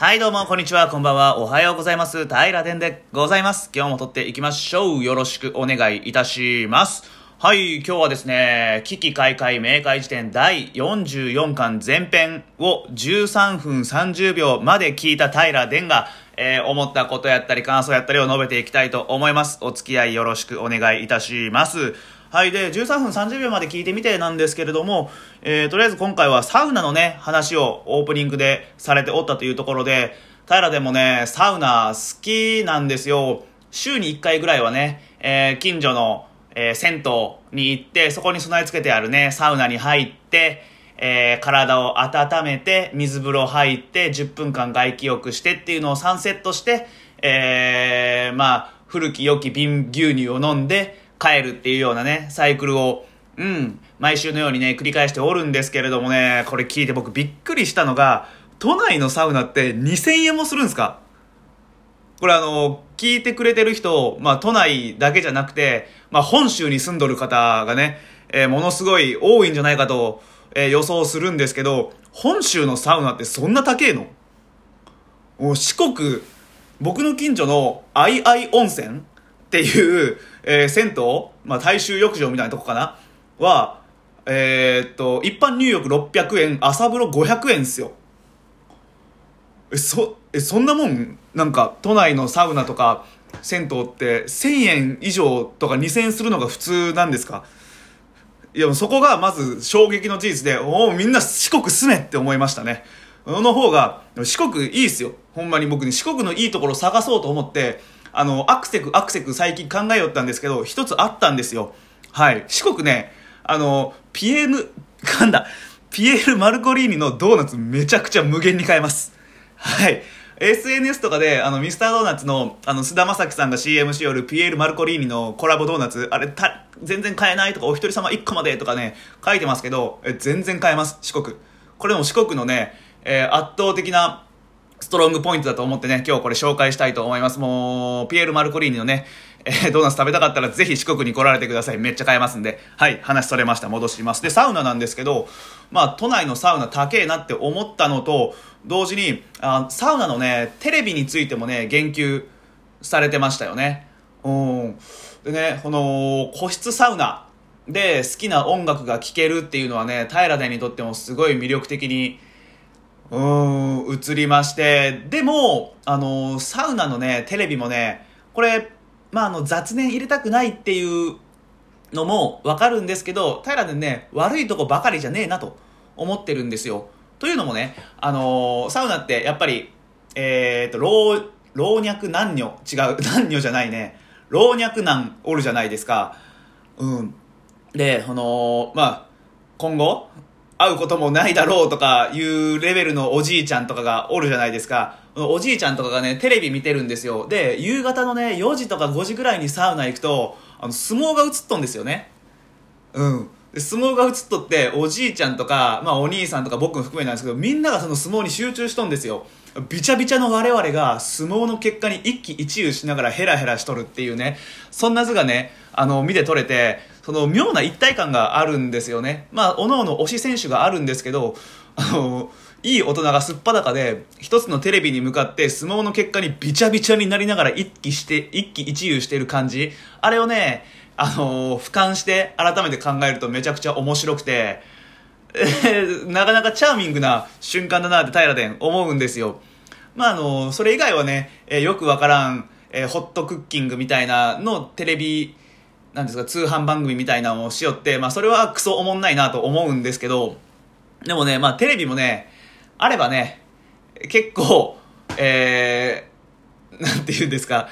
はい、どうも、こんにちは、こんばんは、おはようございます。平殿でございます。今日も撮っていきましょう。よろしくお願いいたします。はい、今日はですね、危機開会明快辞典第44巻前編を13分30秒まで聞いた平殿が、えー思ったことやったり感想やったりを述べていきたいと思います。お付き合いよろしくお願いいたします。はい。で、13分30秒まで聞いてみてなんですけれども、えーとりあえず今回はサウナのね、話をオープニングでされておったというところで、平でもね、サウナ好きなんですよ。週に1回ぐらいはね、えー近所の、えー銭湯に行って、そこに備え付けてあるね、サウナに入って、えー体を温めて、水風呂入って、10分間外気浴してっていうのを3セットして、えー、まあ、古き良き瓶牛乳を飲んで帰るっていうようなね、サイクルを、うん、毎週のようにね、繰り返しておるんですけれどもね、これ聞いて僕びっくりしたのが、都内のサウナって2000円もするんですか？これあの、聞いてくれてる人、まあ都内だけじゃなくて、まあ本州に住んどる方がね、えーものすごい多いんじゃないかと、えー予想するんですけど、本州のサウナってそんな高えの？四国、僕の近所のアイアイ温泉？っていう、えー銭湯、まあ大衆浴場みたいなとこかな？は、えーっと、一般入浴600円、朝風呂500円っすよ。えそえそんなもんなんか都内のサウナとか銭湯って1000円以上とか2000円するのが普通なんですか？いやそこがまず衝撃の事実でおおみんな四国住めって思いましたね。その方が四国いいっすよ。ほんまに僕ね四国のいいところ探そうと思ってあのアクセクアクセク最近考えよったんですけど一つあったんですよはい四国ねあのピエール噛んだピエール・ マルコリーニのドーナツめちゃくちゃ無限に買えますはい。SNS とかで、あの、ミスタードーナツの、あの、菅田将暉さんが CM しよるピエール・マルコリーニのコラボドーナツ、あれ、た、全然買えないとか、お一人様1個までとかね、書いてますけど、え、全然買えます、四国。これも四国のね、えー圧倒的な、ストロングポイントだと思ってね、今日これ紹介したいと思います。もう、ピエール・マルコリーニのね、えードーナツ食べたかったらぜひ四国に来られてください。めっちゃ買えますんで。はい、話それました。戻します。で、サウナなんですけど、まあ、都内のサウナ高えなって思ったのと、同時に、あサウナのね、テレビについてもね、言及されてましたよね。うん。でね、この、個室サウナで好きな音楽が聴けるっていうのはね、平田にとってもすごい魅力的に、うん、映りまして、でも、あの、サウナのね、テレビもね、これ、まあ、あの、雑念入れたくないっていうのもわかるんですけど、平でね、悪いとこばかりじゃねえなと思ってるんですよ。というのもね、あのサウナってやっぱり、えっ、と、老、老若男女、違う、男女じゃないね、老若男おるじゃないですか。うん。で、この、まあ、今後、会うこともないだろうとかいうレベルのおじいちゃんとかがおるじゃないですか。おじいちゃんとかがね、テレビ見てるんですよ。で、夕方のね、4時とか5時ぐらいにサウナ行くと、あの、相撲が映っとんですよね。うん。で相撲が映っとって、おじいちゃんとか、まあお兄さんとか僕も含めなんですけど、みんながその相撲に集中しとんですよ。びちゃびちゃの我々が相撲の結果に一喜一憂しながらヘラヘラしとるっていうね、そんな図がね、あの、見て取れて、その妙な一体感があるんですよね。まあ、おのおの推し選手があるんですけど、あの、いい大人がすっぱだかで、一つのテレビに向かって相撲の結果にびちゃびちゃになりながら一気して、一喜一憂してる感じ。あれをね、あの、俯瞰して改めて考えるとめちゃくちゃ面白くて、え ーなかなかチャーミングな瞬間だなって平殿思うんですよ。まああの、それ以外はね、えーよくわからん、えーホットクッキングみたいなのテレビ、なんですか、通販番組みたいなのをしよって、まあそれはクソおもんないなと思うんですけど、でもね、まあテレビもね、あればね、結構、えー、なんて言うんですか、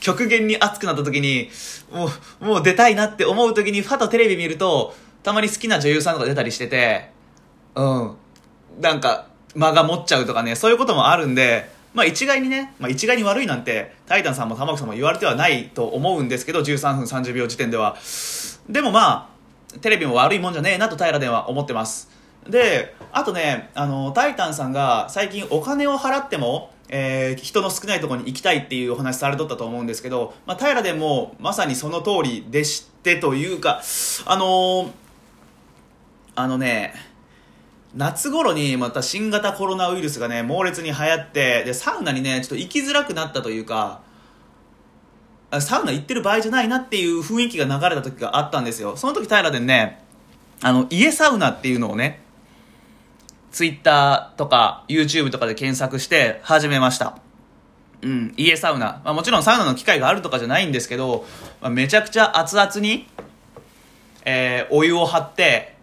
極限に熱くなった時に、もう、もう出たいなって思う時に、ファとテレビ見ると、たまに好きな女優さんとか出たりしてて、うん。なんか、間が持っちゃうとかね、そういうこともあるんで、まあ一概にね、まあ一概に悪いなんて、タイタンさんも玉木さんも言われてはないと思うんですけど、13分30秒時点では。でもまあ、テレビも悪いもんじゃねえなと平殿は思ってます。で、あとね、あの、タイタンさんが最近お金を払っても、えー人の少ないところに行きたいっていうお話されとったと思うんですけど、まあ、平でもまさにその通りでしてというか、あのーあのね、夏頃にまた新型コロナウイルスがね、猛烈に流行って、で、サウナにね、ちょっと行きづらくなったというか、サウナ行ってる場合じゃないなっていう雰囲気が流れた時があったんですよ。その時平でね、あの、家サウナっていうのをね、ツイッターとか YouTube とかで検索して始めました。うん、家サウナ。まあ、もちろんサウナの機会があるとかじゃないんですけど、まあ、めちゃくちゃ熱々に、えー、お湯を張って、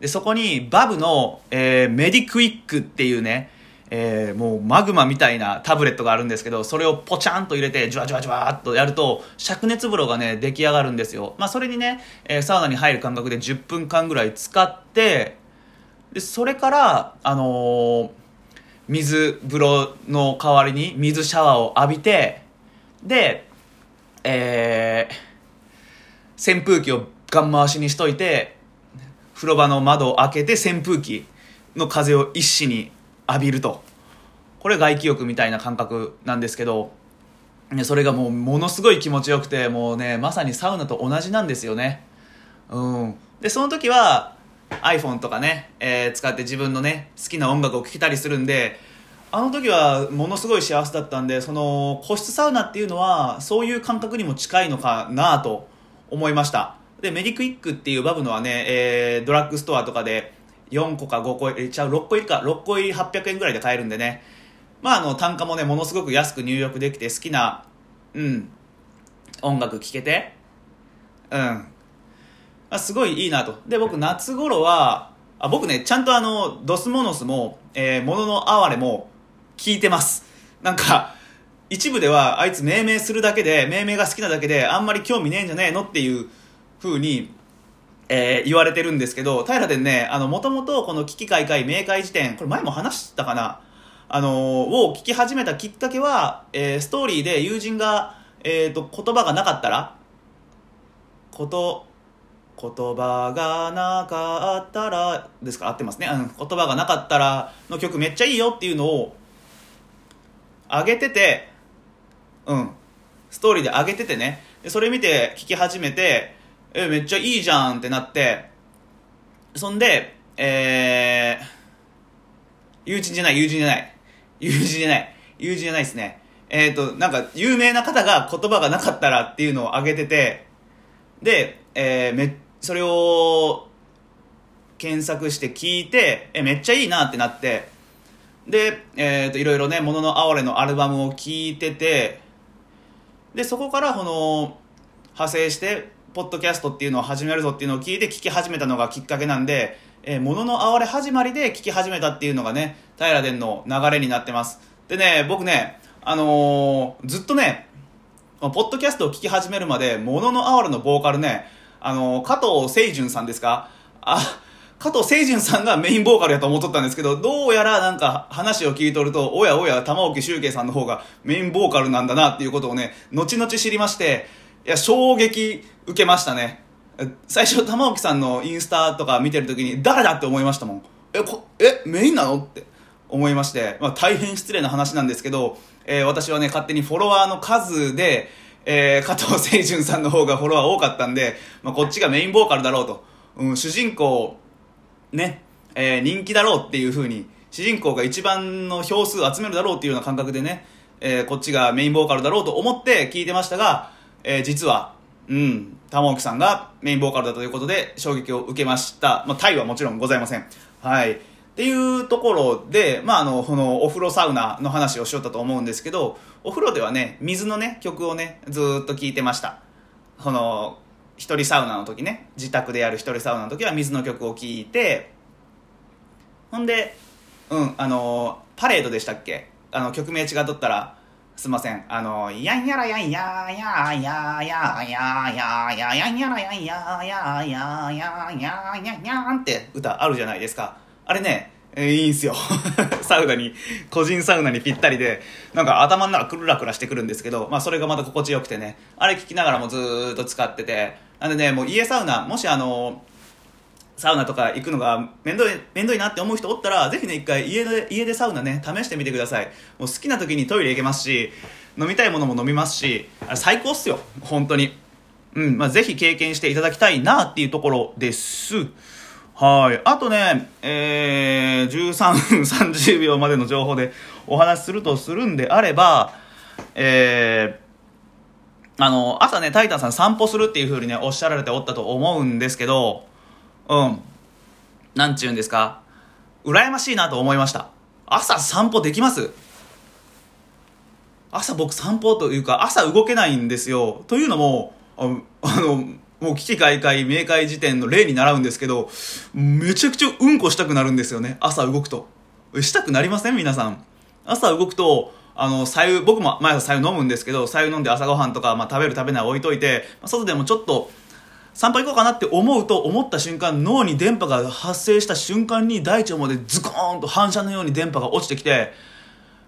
で、そこにバブの、えー、メディクイックっていうね、えー、もうマグマみたいなタブレットがあるんですけど、それをポチャンと入れて、ジュワジュワジュワっとやると、灼熱風呂がね、出来上がるんですよ。まあ、それにね、えー、サウナに入る感覚で10分間ぐらい使って、で、それから、あのー、水風呂の代わりに水シャワーを浴びて、で、えー、扇風機をガン回しにしといて、風呂場の窓を開けて扇風機の風を一糸に浴びると。これ外気浴みたいな感覚なんですけどそれがもうものすごい気持ちよくてもうねまさにサウナと同じなんですよね。うん。でその時は iPhone とかね、えー、使って自分のね好きな音楽を聴けたりするんであの時はものすごい幸せだったんでその個室サウナっていうのはそういう感覚にも近いのかなと思いました。でメディクイックっていうバブのはね、えー、ドラッグストアとかで4個か5個入れちゃう6個入りか6個入り800円ぐらいで買えるんでね。まああの単価もねものすごく安く入力できて好きなうん音楽聴けてうん、あ、すごいいいなと。で僕夏頃はあ僕ねちゃんとあのドスモノスも、えー、ものの哀れも聞いてます。なんか一部ではあいつ命名するだけで命名が好きなだけであんまり興味ねえんじゃねえのっていう風にえー、言われてるんですけど、平でね、あの、もともとこの危機開会明快辞典、これ前も話したかな？あのー、を聞き始めたきっかけは、えー、ストーリーで友人が、えっ、ー、と、言葉がなかったら、こと、言葉がなかったら、ですか？合ってますね。うん、言葉がなかったらの曲めっちゃいいよっていうのを、上げてて、うん、ストーリーで上げててね、それ見て聞き始めて、え、めっちゃいいじゃんってなって、そんで、えー、友人じゃない、友人じゃない。友人じゃない。友人じゃないですね。えっ、ー、と、なんか、有名な方が言葉がなかったらっていうのを挙げてて、で、えー、め、それを、検索して聞いて、え、めっちゃいいなってなって、で、えっ、ー、と、いろいろね、もののあおれのアルバムを聞いてて、で、そこから、この、派生して、ポッドキャストっていうのを始めるぞっていうのを聞いて聞き始めたのがきっかけなんで、えー、もののあわれ始まりで聞き始めたっていうのがね、平殿の流れになってます。でね、僕ね、あのー、ずっとね、ポッドキャストを聞き始めるまで、もののあわれのボーカルね、あのー、加藤清純さんですか？あ、加藤清純さんがメインボーカルやと思っとったんですけど、どうやらなんか話を聞いとると、おやおや玉置周慶さんの方がメインボーカルなんだなっていうことをね、後々知りまして、いや、衝撃受けましたね。最初、玉置さんのインスタとか見てるときに、誰だって思いましたもん。え、こえ、メインなのって思いまして、まあ、大変失礼な話なんですけど、えー、私はね、勝手にフォロワーの数で、えー、加藤清純さんの方がフォロワー多かったんで、まあ、こっちがメインボーカルだろうと。うん、主人公、ね、えー、人気だろうっていう風に、主人公が一番の票数を集めるだろうっていうような感覚でね、えー、こっちがメインボーカルだろうと思って聞いてましたが、えー、実は、うん、玉置さんがメインボーカルだということで衝撃を受けました。まあ、タイはもちろんございません。はい。っていうところで、まあ、あの、このお風呂サウナの話をしよったと思うんですけど、お風呂ではね、水のね、曲をね、ずっと聴いてました。この、一人サウナの時ね、自宅でやる一人サウナの時は水の曲を聴いて、ほんで、うん、あの、パレードでしたっけ？あの、曲名違っとったら、すいません。あの、やんやらやんやーやーやーやーやーやーやーやんやらやんやーやーやーやーやーやーやーんって歌あるじゃないですか。あれね、え、いいんすよ。サウナに、個人サウナにぴったりで、なんか頭の中くるらくらしてくるんですけど、まあそれがまた心地よくてね、あれ聞きながらもずーっと使ってて、なんでね、もう家サウナ、もしあの、サウナとか行くのが面倒い、面倒いなって思う人おったら、ぜひね、一回家で、家でサウナね、試してみてください。もう好きな時にトイレ行けますし、飲みたいものも飲みますし、あれ最高っすよ。本当に。うん、まあ、ぜひ経験していただきたいなっていうところです。はい。あとね、えー、13分 30秒までの情報でお話しするとするんであれば、えー、あの、朝ね、タイタンさん散歩するっていう風にね、おっしゃられておったと思うんですけど、うん。なんちゅうんですか？羨ましいなと思いました。朝散歩できます？朝僕散歩というか、朝動けないんですよ。というのも、あの、もう危機開会、明快時点の例に習うんですけど、めちゃくちゃうんこしたくなるんですよね。朝動くと。したくなりません？皆さん。朝動くと、あの、左右、僕も毎朝左右飲むんですけど、左右飲んで朝ごはんとか、まあ、食べる食べない置いといて、外でもちょっと、散歩行こうかなって思うと思った瞬間脳に電波が発生した瞬間に大腸までズコーンと反射のように電波が落ちてきて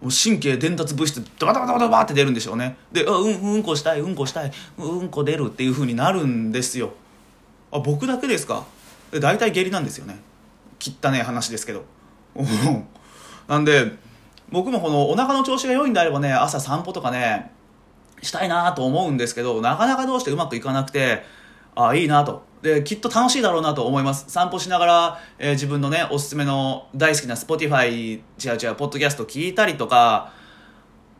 もう神経伝達物質ドバドバドバドバって出るんでしょうね。でうんうんこしたいうんこしたいうんこ出るっていう風になるんですよ。あ僕だけですか？で大体下痢なんですよね。汚ね話ですけど。なんで僕もこのお腹の調子が良いんであればね朝散歩とかねしたいなと思うんですけどなかなかどうしてうまくいかなくてあいいなと。できっと楽しいだろうなと思います。散歩しながら、えー、自分のねおすすめの大好きな Spotify 違う違うポッドキャスト聞いたりとか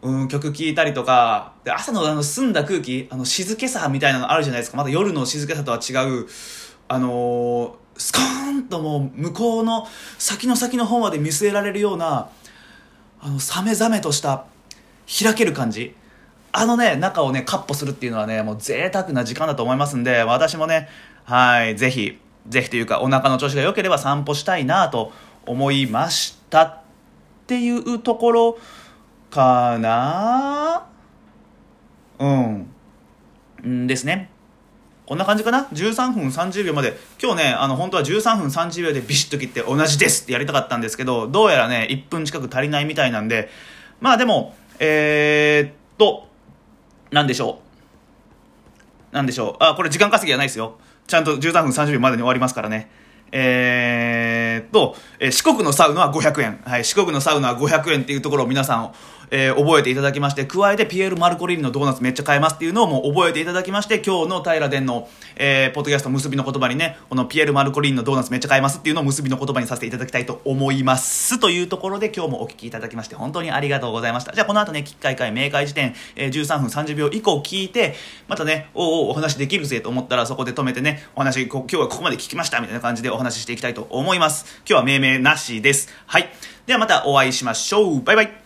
うん曲聴いたりとかで朝のあの澄んだ空気あの静けさみたいなのあるじゃないですか。まだ夜の静けさとは違うあのー、スコーンともう向こうの先の先の方まで見据えられるようなあのサメザメとした開ける感じ。あのね、中をね、カッポするっていうのはね、もう贅沢な時間だと思いますんで、私もね、はい、ぜひ、ぜひというか、お腹の調子が良ければ散歩したいなと思いましたっていうところかなうん。んですね。こんな感じかな ?13 分30秒まで。今日ね、あの、本当は13分30秒でビシッと切って同じですってやりたかったんですけど、どうやらね、1分近く足りないみたいなんで、まあでも、えー、っと、何でしょう？なんでしょう？あ、これ時間稼ぎじゃないですよ。ちゃんと13分30秒までに終わりますからね。えー、っと、え、四国のサウナは500円。はい、四国のサウナは500円っていうところを皆さん、えー、覚えていただきまして、加えてピエール・マルコリーニのドーナツめっちゃ買えますっていうのをもう覚えていただきまして、今日の平殿の、えー、ポッドキャスト結びの言葉にね、このピエール・マルコリーニのドーナツめっちゃ買えますっていうのを結びの言葉にさせていただきたいと思います。というところで今日もお聞きいただきまして、本当にありがとうございました。じゃあこの後ね、機会会明快時点、えー、13分30秒以降聞いて、またね、おおお話できるぜと思ったらそこで止めてね、お話、今日はここまで聞きましたみたいな感じでお話ししていきたいと思います。今日は命名なしです。はい。ではまたお会いしましょう。バイバイ。